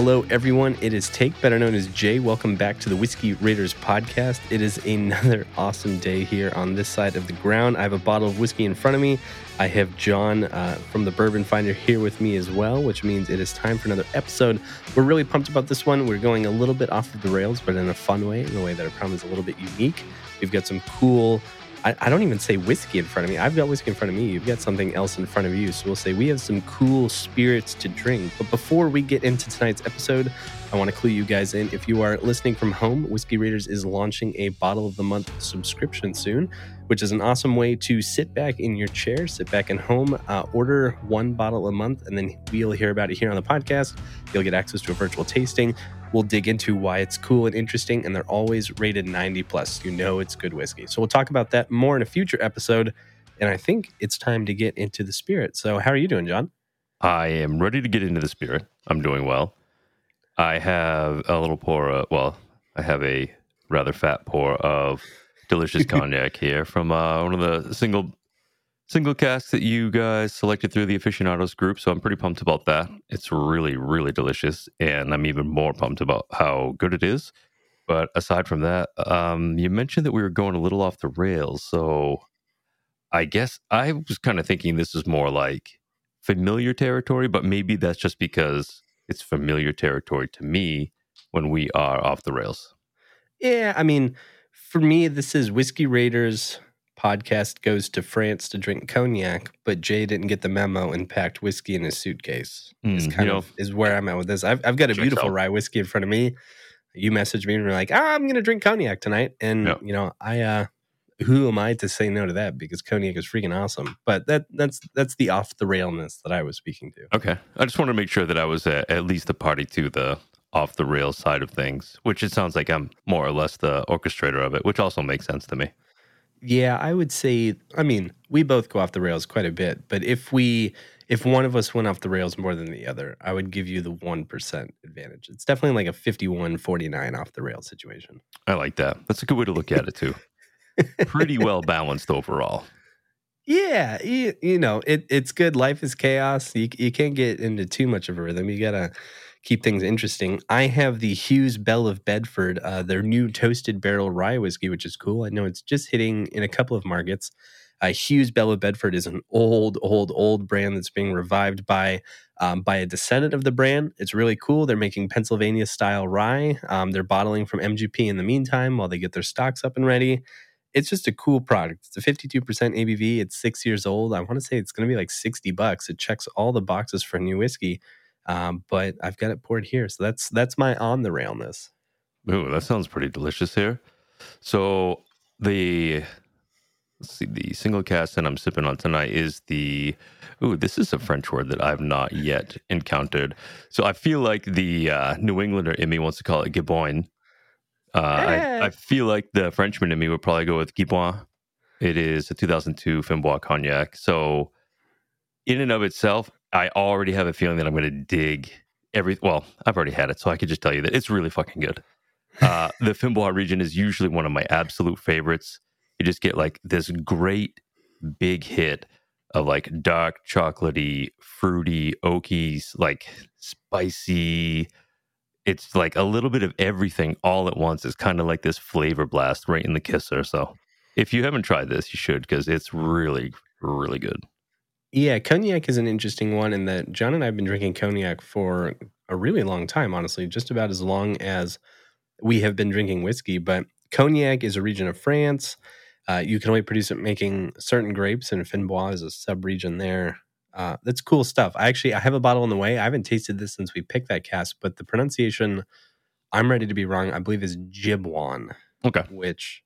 Hello, everyone. It is Take, better known as Jay. Welcome back to the Whiskey Raiders podcast. It is another awesome day here on this side of the ground. I have a bottle of whiskey in front of me. I have John uh, from the Bourbon Finder here with me as well, which means it is time for another episode. We're really pumped about this one. We're going a little bit off of the rails, but in a fun way, in a way that I promise is a little bit unique. We've got some cool I, I, don't even say whiskey in front of me. I've got whiskey in front of me. You've got something else in front of you. So we'll say we have some cool spirits to drink. But before we get into tonight's episode, I want to clue you guys in. If you are listening from home, Whiskey Raiders is launching a bottle of the month subscription soon, which is an awesome way to sit back in your chair, sit back in home, uh, order one bottle a month, and then we'll hear about it here on the podcast. You'll get access to a virtual tasting. We'll dig into why it's cool and interesting, and they're always rated 90 plus. You know it's good whiskey. So we'll talk about that more in a future episode. And I think it's time to get into the spirit. So, how are you doing, John? I am ready to get into the spirit. I'm doing well. I have a little pour, of, well, I have a rather fat pour of delicious cognac here from uh, one of the single single casks that you guys selected through the aficionados group. So I'm pretty pumped about that. It's really, really delicious. And I'm even more pumped about how good it is. But aside from that, um, you mentioned that we were going a little off the rails. So I guess I was kind of thinking this is more like familiar territory, but maybe that's just because it's familiar territory to me when we are off the rails. Yeah. I mean, for me, this is Whiskey Raiders podcast goes to France to drink cognac, but Jay didn't get the memo and packed whiskey in his suitcase. Mm, is kind of know, is where I'm at with this. I've, I've got a beautiful rye whiskey in front of me. You messaged me and you're like, ah, I'm going to drink cognac tonight. And, you know, I, uh, who am I to say no to that? Because cognac is freaking awesome. But that that's that's the off the railness that I was speaking to. Okay, I just want to make sure that I was at, at least a party to the off the rail side of things, which it sounds like I'm more or less the orchestrator of it, which also makes sense to me. Yeah, I would say. I mean, we both go off the rails quite a bit, but if we, if one of us went off the rails more than the other, I would give you the one percent advantage. It's definitely like a 51-49 off the rail situation. I like that. That's a good way to look at it too. Pretty well balanced overall. Yeah, you, you know, it, it's good. Life is chaos. You you can't get into too much of a rhythm. You gotta keep things interesting, I have the Hughes Belle of Bedford, uh, their new toasted barrel rye whiskey, which is cool. I know it's just hitting in a couple of markets. Uh, Hughes Belle of Bedford is an old, old, old brand that's being revived by um, by a descendant of the brand. It's really cool. They're making Pennsylvania style rye. Um, they're bottling from MGP in the meantime while they get their stocks up and ready. It's just a cool product. It's a 52% ABV. It's six years old. I want to say it's going to be like 60 bucks. It checks all the boxes for new whiskey. Um, but I've got it poured here, so that's that's my on the railness. Ooh, that sounds pretty delicious here. So the let's see, the single cask that I'm sipping on tonight is the ooh, this is a French word that I've not yet encountered. So I feel like the uh, New Englander in me wants to call it Giboin. Uh, I, I, feel like the Frenchman in me would probably go with Giboin. It is a 2002 Fins Bois cognac. So in and of itself, I already have a feeling that I'm going to dig every. Well, I've already had it, so I could just tell you that it's really fucking good. Uh, the Fins Bois region is usually one of my absolute favorites. You just get like this great big hit of like dark, chocolatey, fruity, oaky, like spicy. It's like a little bit of everything all at once. It's kind of like this flavor blast right in the kisser. So if you haven't tried this, you should because it's really, really good. Yeah, cognac is an interesting one in that John and I have been drinking cognac for a really long time, honestly, just about as long as we have been drinking whiskey. But cognac is a region of France. Uh, you can only produce it making certain grapes, and Fins Bois is a sub-region there. Uh, that's cool stuff. I actually I have a bottle on the way. I haven't tasted this since we picked that cask, but the pronunciation, I'm ready to be wrong. I believe is Giboin. Okay, which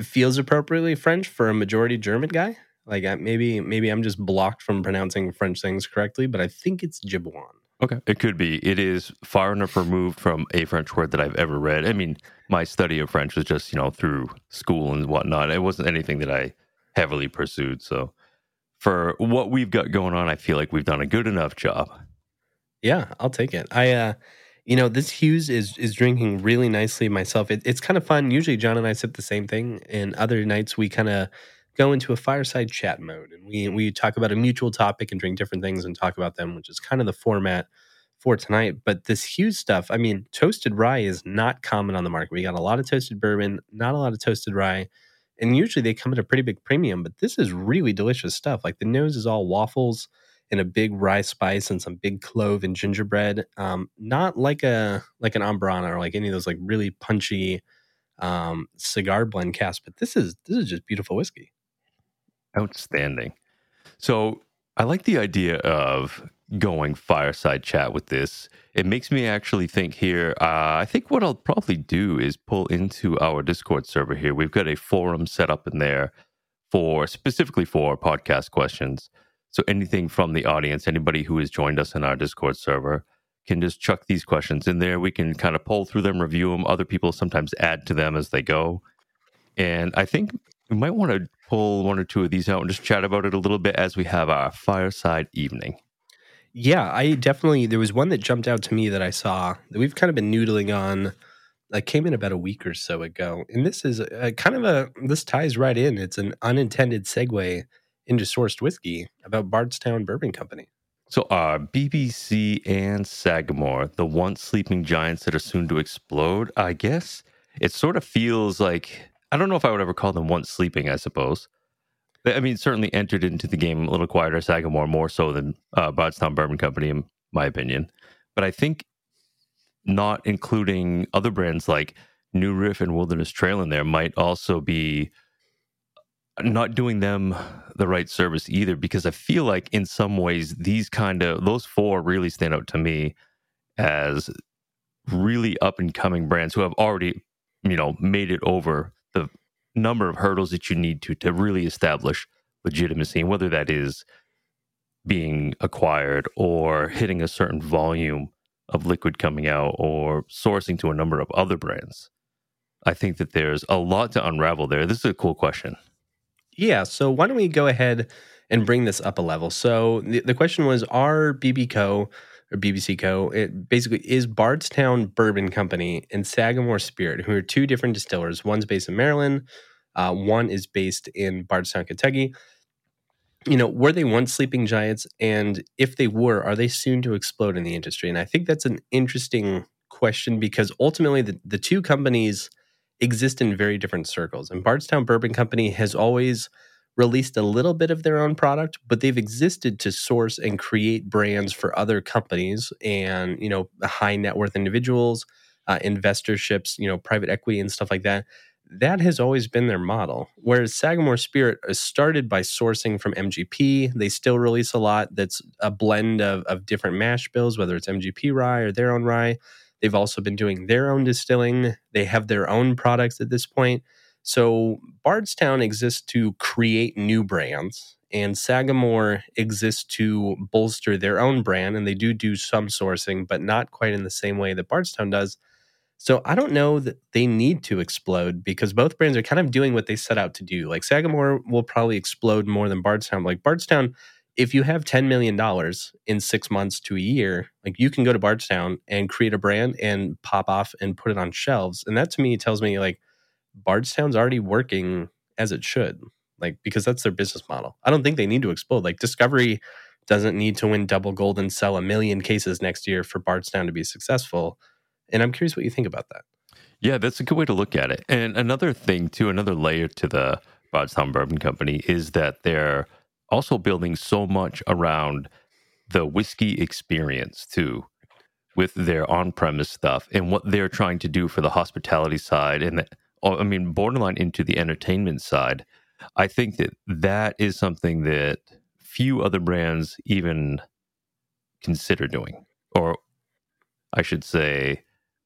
feels appropriately French for a majority German guy. Like maybe maybe I'm just blocked from pronouncing French things correctly, but I think it's Giboin. Okay, it could be. It is far enough removed from a French word that I've ever read. I mean, my study of French was just you know through school and whatnot. It wasn't anything that I heavily pursued. So for what we've got going on, I feel like we've done a good enough job. Yeah, I'll take it. I uh you know, this Hughes is is drinking really nicely myself. It, it's kind of fun. Usually John and I sip the same thing, and other nights we kind of go into a fireside chat mode and we we talk about a mutual topic and drink different things and talk about them, which is kind of the format for tonight. But this Hughes stuff, I mean, toasted rye is not common on the market. We got a lot of toasted bourbon, not a lot of toasted rye. And usually they come at a pretty big premium, but this is really delicious stuff. Like the nose is all waffles and a big rye spice and some big clove and gingerbread. Um, not like a like an Amburana or like any of those like really punchy um, cigar blend casts, but this is this is just beautiful whiskey. Outstanding. So I like the idea of going fireside chat with this. It makes me actually think here. Uh, I think what I'll probably do is pull into our Discord server here. We've got a forum set up in there for specifically for podcast questions. So anything from the audience, anybody who has joined us in our Discord server, can just chuck these questions in there. We can kind of pull through them, review them. Other people sometimes add to them as they go. And I think we might want to pull one or two of these out and just chat about it a little bit as we have our fireside evening. Yeah, I definitely there was one that jumped out to me that I saw that we've kind of been noodling on. I came in about a week or so ago, and this is a, kind of a this ties right in. It's an unintended segue into sourced whiskey about Bardstown Bourbon Company. So uh, are BBC and Sagamore the once sleeping giants that are soon to explode? I guess it sort of feels like I don't know if I would ever call them once sleeping. I suppose I mean, certainly entered into the game a little quieter, Sagamore more so than uh, Bardstown Bourbon Company, in my opinion. But I think not including other brands like New Riff and Wilderness Trail in there might also be not doing them the right service either because I feel like in some ways these kind of those four really stand out to me as really up and coming brands who have already you know made it over number of hurdles that you need to to really establish legitimacy, and whether that is being acquired or hitting a certain volume of liquid coming out or sourcing to a number of other brands. I think that there's a lot to unravel there. This is a cool question. Yeah. So why don't we go ahead and bring this up a level? So the, the question was Are BBCO or BBC Co. It basically is Bardstown Bourbon Company and Sagamore Spirit, who are two different distillers. One's based in Maryland, uh, one is based in Bardstown, Kentucky. You know, were they once sleeping giants? And if they were, are they soon to explode in the industry? And I think that's an interesting question because ultimately the, the two companies exist in very different circles. And Bardstown Bourbon Company has always released a little bit of their own product, but they've existed to source and create brands for other companies and, you know, high net worth individuals, uh, investorships, you know, private equity and stuff like that. That has always been their model. Whereas Sagamore Spirit started by sourcing from MGP. They still release a lot that's a blend of, of different mash bills, whether it's MGP rye or their own rye. They've also been doing their own distilling. They have their own products at this point. So Bardstown exists to create new brands, and Sagamore exists to bolster their own brand. And they do do some sourcing, but not quite in the same way that Bardstown does. So I don't know that they need to explode because both brands are kind of doing what they set out to do. Like Sagamore will probably explode more than Bardstown. Like Bardstown, if you have $10 million in six months to a year, like you can go to Bardstown and create a brand and pop off and put it on shelves. And that to me tells me like Bardstown's already working as it should, like because that's their business model. I don't think they need to explode. Like Discovery doesn't need to win double gold and sell a million cases next year for Bardstown to be successful. And I'm curious what you think about that. Yeah, that's a good way to look at it. And another thing, too, another layer to the Bardstown Bourbon Company is that they're also building so much around the whiskey experience, too, with their on premise stuff and what they're trying to do for the hospitality side and the I mean, borderline into the entertainment side, I think that that is something that few other brands even consider doing, or I should say,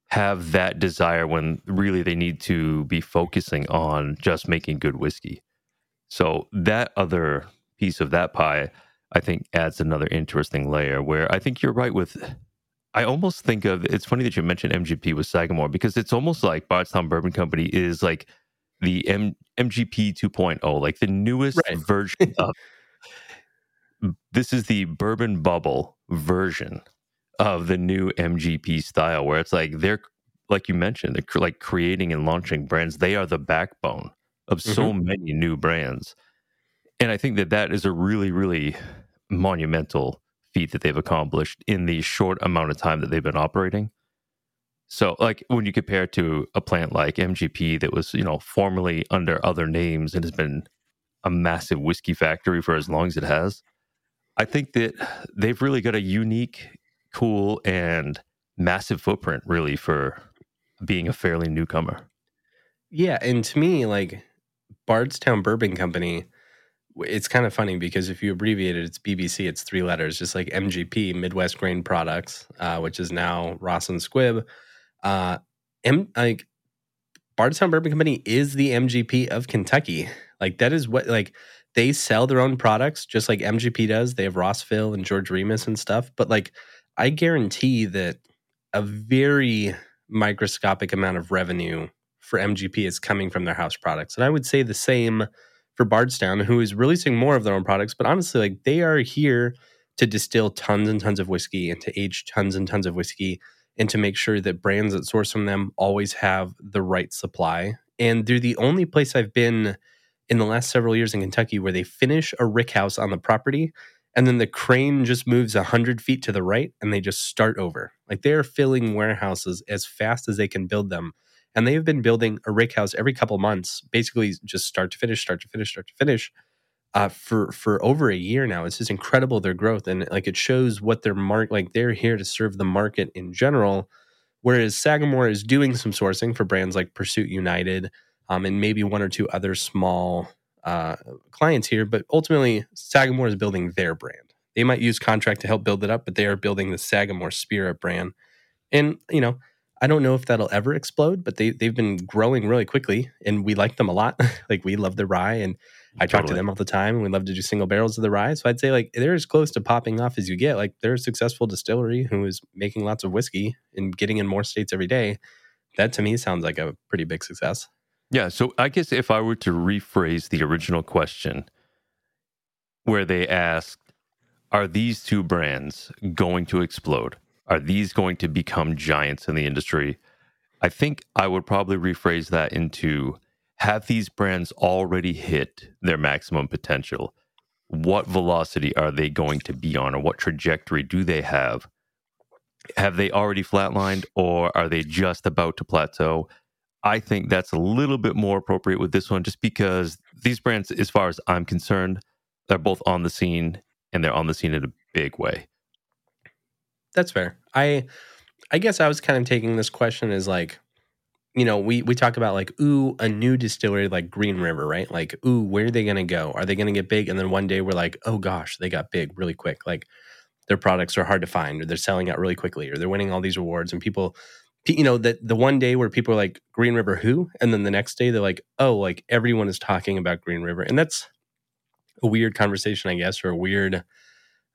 have that desire when really they need to be focusing on just making good whiskey. So that other piece of that pie, I think, adds another interesting layer where I think you're right with I almost think of it's funny that you mentioned MGP with Sagamore because it's almost like Bardstown Bourbon Company is like the M- MGP 2.0, like the newest right. version of this is the bourbon bubble version of the new MGP style, where it's like they're like you mentioned, they're like creating and launching brands. They are the backbone of mm-hmm. so many new brands, and I think that that is a really, really monumental feat that they've accomplished in the short amount of time that they've been operating. So, like when you compare to a plant like MGP that was, you know, formerly under other names and has been a massive whiskey factory for as long as it has, I think that they've really got a unique, cool, and massive footprint, really, for being a fairly newcomer. Yeah, and to me, like Bardstown Bourbon Company, it's kind of funny because if you abbreviate it, it's BBC. It's three letters, just like MGP, Midwest Grain Products, uh, which is now Ross and Squibb. Uh, M, like Bardstown Bourbon Company is the MGP of Kentucky. Like that is what like they sell their own products just like MGP does. They have Rossville and George Remus and stuff. But like I guarantee that a very microscopic amount of revenue for MGP is coming from their house products. And I would say the same for Bardstown, who is releasing more of their own products. But honestly, like they are here to distill tons and tons of whiskey and to age tons and tons of whiskey and to make sure that brands that source from them always have the right supply. And they're the only place I've been in the last several years in Kentucky where they finish a rick house on the property and then the crane just moves 100 feet to the right and they just start over. Like they are filling warehouses as fast as they can build them. And they have been building a rick house every couple months, basically just start to finish, start to finish, start to finish. Uh, for for over a year now, it's just incredible their growth, and like it shows what their mark like they're here to serve the market in general. Whereas Sagamore is doing some sourcing for brands like Pursuit United, um, and maybe one or two other small uh, clients here. But ultimately, Sagamore is building their brand. They might use contract to help build it up, but they are building the Sagamore Spirit brand. And you know, I don't know if that'll ever explode, but they they've been growing really quickly, and we like them a lot. like we love the rye, and I totally. talk to them all the time. And we love to do single barrels of the rye. So I'd say like they're as close to popping off as you get. Like they're a successful distillery who is making lots of whiskey and getting in more states every day. That to me sounds like a pretty big success. Yeah. So I guess if I were to rephrase the original question, where they asked, are these two brands going to explode? Are these going to become giants in the industry? I think I would probably rephrase that into have these brands already hit their maximum potential? What velocity are they going to be on, or what trajectory do they have? Have they already flatlined, or are they just about to plateau? I think that's a little bit more appropriate with this one, just because these brands, as far as I'm concerned, they're both on the scene and they're on the scene in a big way. That's fair. I I guess I was kind of taking this question as like, you know, we we talk about like, ooh, a new distillery like Green River, right? Like, ooh, where are they gonna go? Are they gonna get big? And then one day we're like, oh gosh, they got big really quick. Like their products are hard to find, or they're selling out really quickly, or they're winning all these awards, and people you know that the one day where people are like green river who and then the next day they're like oh like everyone is talking about green river and that's a weird conversation i guess or a weird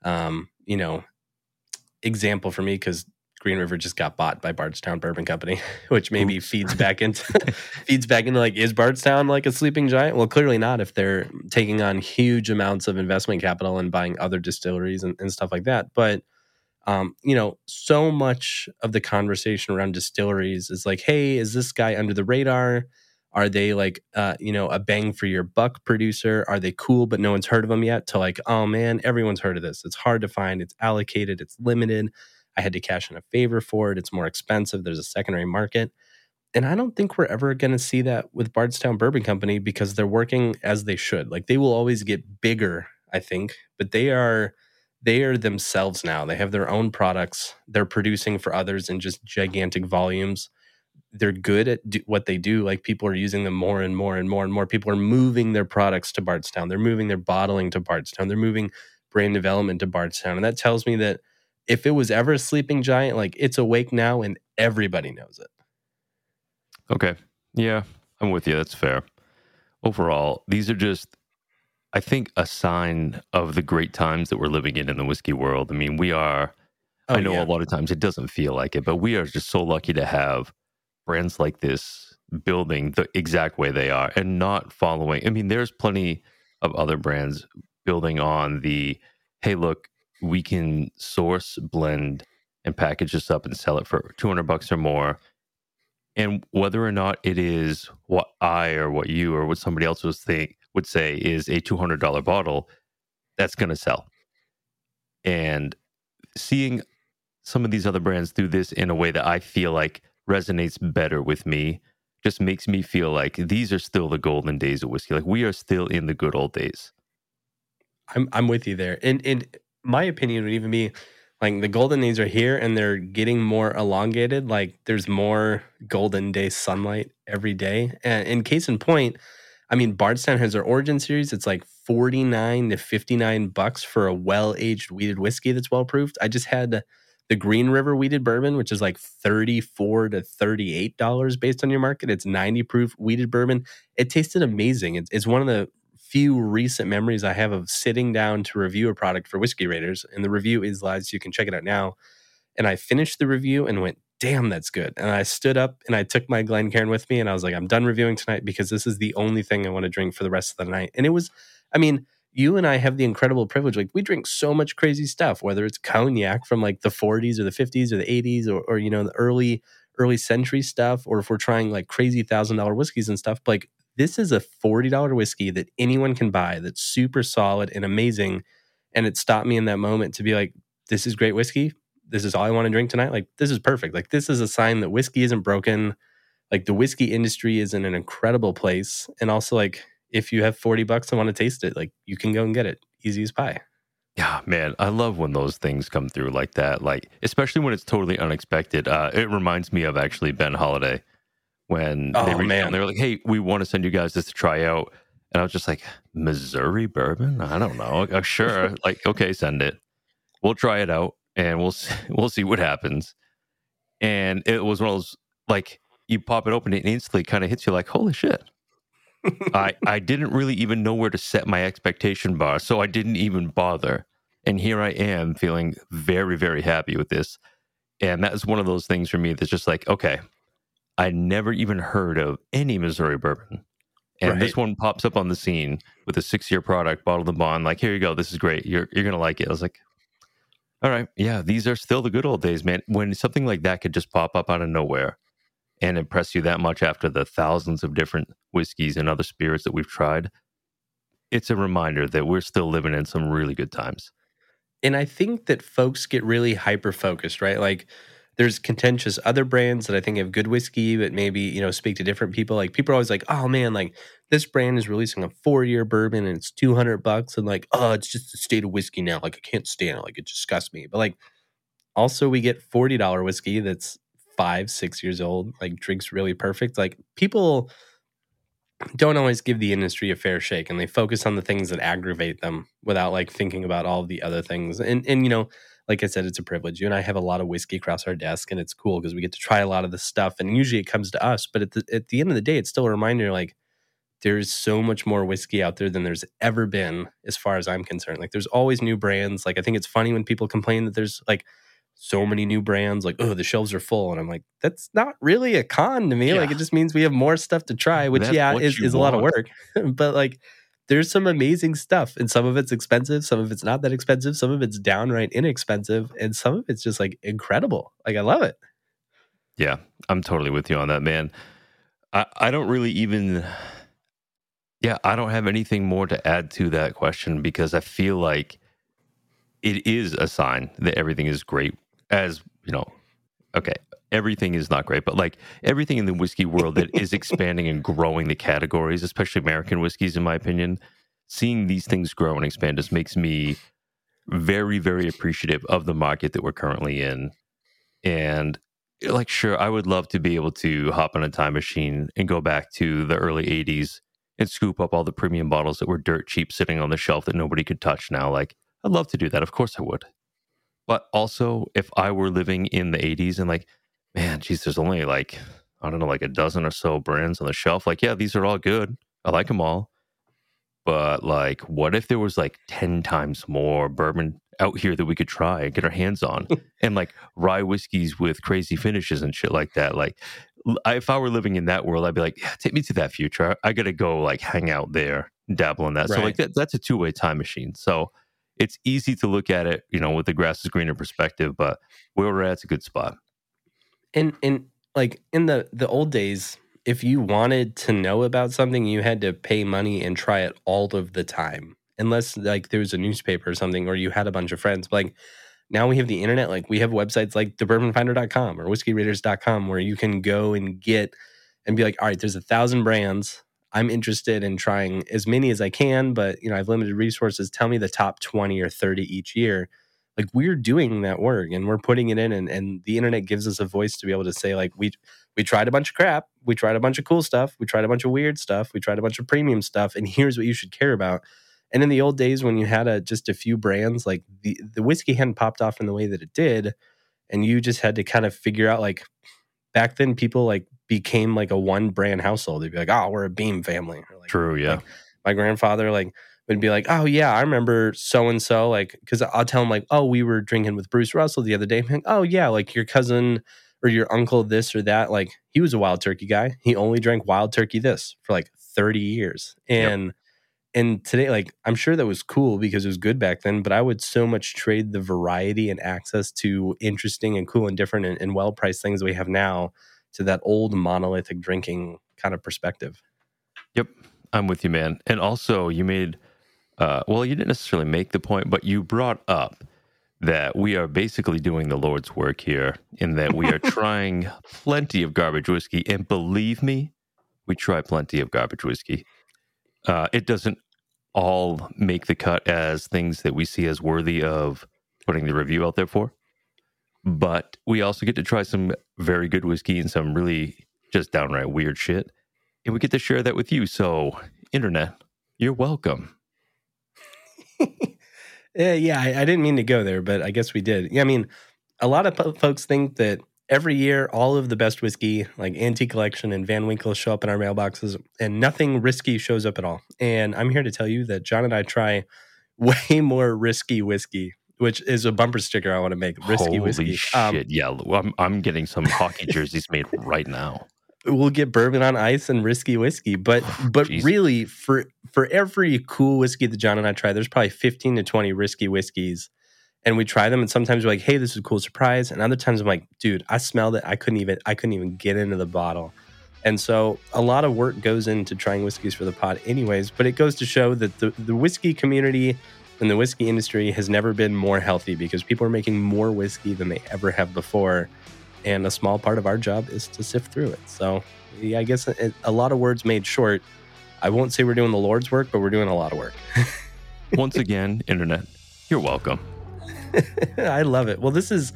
um you know example for me because green river just got bought by bardstown bourbon company which maybe feeds back into feeds back into like is bardstown like a sleeping giant? Well clearly not if they're taking on huge amounts of investment capital and buying other distilleries and, and stuff like that. But um, you know, so much of the conversation around distilleries is like, hey, is this guy under the radar? Are they like, uh, you know, a bang for your buck producer? Are they cool, but no one's heard of them yet? To like, oh man, everyone's heard of this. It's hard to find. It's allocated. It's limited. I had to cash in a favor for it. It's more expensive. There's a secondary market. And I don't think we're ever going to see that with Bardstown Bourbon Company because they're working as they should. Like they will always get bigger, I think, but they are they are themselves now. They have their own products. They're producing for others in just gigantic volumes. They're good at do, what they do. Like people are using them more and more and more and more. People are moving their products to Bardstown. They're moving their bottling to Bardstown. They're moving brand development to Bardstown. And that tells me that if it was ever a sleeping giant, like it's awake now and everybody knows it. Okay. Yeah, I'm with you. That's fair. Overall, these are just I think a sign of the great times that we're living in in the whiskey world. I mean, we are. Oh, I know yeah. a lot of times it doesn't feel like it, but we are just so lucky to have brands like this building the exact way they are and not following. I mean, there's plenty of other brands building on the hey, look, we can source, blend, and package this up and sell it for 200 bucks or more. And whether or not it is what I or what you or what somebody else was think would say is a $200 bottle, that's going to sell. And seeing some of these other brands do this in a way that I feel like resonates better with me just makes me feel like these are still the golden days of whiskey. Like we are still in the good old days. I'm I'm with you there. And in my opinion would even be like the golden days are here and they're getting more elongated. Like there's more golden day sunlight every day. And in case in point, I mean Bardstown has their origin series. It's like 49 to 59 bucks for a well-aged wheated whiskey that's well proofed. I just had the Green River Wheated bourbon, which is like 34 to $38 based on your market. It's 90 proof wheated bourbon. It tasted amazing. It's, it's one of the few recent memories I have of sitting down to review a product for Whiskey Raiders. And the review is live, so you can check it out now. And I finished the review and went, damn, that's good. And I stood up and I took my Glencairn with me and I was like, I'm done reviewing tonight because this is the only thing I want to drink for the rest of the night. And it was, I mean, you and I have the incredible privilege. Like we drink so much crazy stuff, whether it's cognac from like the 40s or the 50s or the 80s or, or you know, the early, early century stuff, or if we're trying like crazy thousand dollar whiskeys and stuff. Like this is a $40 whiskey that anyone can buy that's super solid and amazing. And it stopped me in that moment to be like, this is great whiskey. This is all I want to drink tonight. Like, this is perfect. Like, this is a sign that whiskey isn't broken. Like, the whiskey industry is in an incredible place. And also, like, if you have 40 bucks and want to taste it, like you can go and get it. Easy as pie. Yeah, man, I love when those things come through like that. Like, especially when it's totally unexpected. Uh, it reminds me of actually Ben Holladay when oh, they reached man. out they were like, "Hey, we want to send you guys this to try out," and I was just like, "Missouri bourbon? I don't know. Uh, sure, like okay, send it. We'll try it out, and we'll see, we'll see what happens." And it was one of those like you pop it open, and it instantly kind of hits you like, "Holy shit!" I I didn't really even know where to set my expectation bar, so I didn't even bother. And here I am feeling very very happy with this. And that's one of those things for me that's just like, okay, I never even heard of any Missouri bourbon. And Right. this one pops up on the scene with a six year product, bottled in bond. Like, here you go. This is great. You're you're gonna like it. I was like, all right, yeah, these are still the good old days, man. When something like that could just pop up out of nowhere and impress you that much after the thousands of different whiskeys and other spirits that we've tried, it's a reminder that we're still living in some really good times. And I think that folks get really hyper focused, right? Like there's contentious other brands that I think have good whiskey, but maybe, you know, speak to different people. Like people are always like, oh man, like this brand is releasing a four year bourbon and it's 200 bucks. And like, oh, it's just a state of whiskey now. Like I can't stand it. Like it disgusts me. But like also we get $40 whiskey that's five, six years old, like drinks really perfect. Like people don't always give the industry a fair shake and they focus on the things that aggravate them without like thinking about all the other things. And and you know, like I said, it's a privilege. You and I have a lot of whiskey across our desk and it's cool because we get to try a lot of this stuff and usually it comes to us. But at the at the end of the day, it's still a reminder like there's so much more whiskey out there than there's ever been as far as I'm concerned. Like there's always new brands. Like I think it's funny when people complain that there's like so many new brands like oh the shelves are full and i'm like that's not really a con to me like it just means we have more stuff to try which That's yeah is, is a lot of work but like there's some amazing stuff and some of it's expensive some of it's not that expensive some of it's downright inexpensive and some of it's just like incredible like i love it Yeah, I'm totally with you on that, man. I, I don't really even, yeah, I don't have anything more to add to that question because I feel like it is a sign that everything is great. As you know, okay, everything is not great, but like everything in the whiskey world that is expanding and growing the categories, especially American whiskeys, in my opinion, seeing these things grow and expand just makes me very, very appreciative of the market that we're currently in. And like sure i would love to be able to hop on a time machine and go back to the early 80s and scoop up all the premium bottles that were dirt cheap sitting on the shelf that nobody could touch now. Like i'd love to do that. Of course i would but also if i were living in the 80s and like man geez there's only like i don't know like a dozen or so brands on the shelf like yeah these are all good i like them all but like what if there was like 10 times more bourbon out here that we could try and get our hands on and like rye whiskeys with crazy finishes and shit like that. Like, I- if I were living in that world, I'd be like, yeah, take me to that future. I, I got to go like hang out there, dabble in that. So like that, that's a two way time machine. So it's easy to look at it, you know, with the grass is greener perspective. But where we're at's a good spot. and and like in the the old days if you wanted to know about something you had to pay money and try it all of the time unless like there was a newspaper or something or you had a bunch of friends like now we have the internet. Like we have websites like thebourbonfinder.com or whiskeyraiders.com where you can go and get and be like, all right, there's a thousand brands. I'm interested in trying as many as I can, but you know, I have limited resources. Tell me the top 20 or 30 each year. Like we're doing that work and we're putting it in and, and the internet gives us a voice to be able to say, like, we we tried a bunch of crap, we tried a bunch of cool stuff, we tried a bunch of weird stuff, we tried a bunch of premium stuff, and here's what you should care about. And in the old days when you had a, just a few brands, like the, the whiskey hadn't popped off in the way that it did, and you just had to kind of figure out like back then people like became like a one brand household. They'd be like, "Oh, we're a Beam family." Like, True, yeah. Like my grandfather like would be like, "Oh yeah, I remember so and so." Like, because I'll tell him like, "Oh, we were drinking with Bruce Russell the other day." Like, "Oh yeah, like your cousin or your uncle this or that." Like, he was a wild turkey guy. He only drank wild turkey this for like thirty years, and. Yep. And today, like, I'm sure that was cool because it was good back then, but I would so much trade the variety and access to interesting and cool and different and, and well priced things we have now to that old monolithic drinking kind of perspective. Yep, I'm with you, man. And also, you made, uh, well, you didn't necessarily make the point, but you brought up that we are basically doing the Lord's work here in that we are trying plenty of garbage whiskey. And believe me, we try plenty of garbage whiskey. Uh, it doesn't all make the cut as things that we see as worthy of putting the review out there for but we also get to try some very good whiskey and some really just downright weird shit. And we get to share that with you. So, internet, you're welcome. yeah, yeah I, I, didn't mean to go there, but I guess we did. Yeah, I mean, a lot of folks think that every year all of the best whiskey, like Antique Collection and Van Winkle, show up in our mailboxes, and nothing risky shows up at all. And I'm here to tell you that John and I try way more risky whiskey which is a bumper sticker I want to make. Risky Holy whiskey. shit! Um, yeah, I'm, I'm getting some hockey jerseys made right now. We'll get bourbon on ice and risky whiskey, but but really for for every cool whiskey that John and I try, there's probably 15 to 20 risky whiskeys, and we try them, and sometimes we're like, hey, this is a cool surprise, and other times I'm like, dude, I smelled it, I couldn't even I couldn't even get into the bottle. And so a lot of work goes into trying whiskeys for the pod anyways, but it goes to show that the, the whiskey community and the whiskey industry has never been more healthy because people are making more whiskey than they ever have before. And a small part of our job is to sift through it. So, yeah, I guess a, a lot of words made short. I won't say we're doing the Lord's work, but we're doing a lot of work. Once again, internet, you're welcome. I love it. Well, this is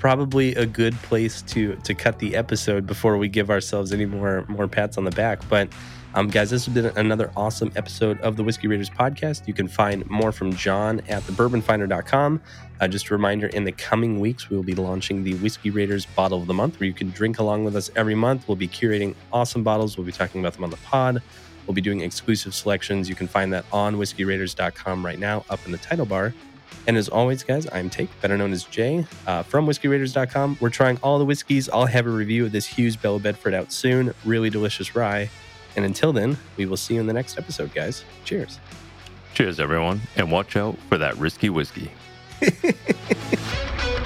probably a good place to to cut the episode before we give ourselves any more more pats on the back. But um, guys, this has been another awesome episode of the Whiskey Raiders podcast. You can find more from John at thebourbonfinder.com. Uh, just a reminder in the coming weeks, we will be launching the Whiskey Raiders Bottle of the Month, where you can drink along with us every month. We'll be curating awesome bottles. We'll be talking about them on the pod. We'll be doing exclusive selections. You can find that on whiskeyraiders.com right now, up in the title bar. And as always, guys, I'm Take, better known as Jay, uh, from whiskeyraiders.com. We're trying all the whiskeys. I'll have a review of this Hughes Belle of Bedford out soon. Really delicious rye. And until then, we will see you in the next episode, guys. Cheers. Cheers, everyone. And watch out for that risky whiskey.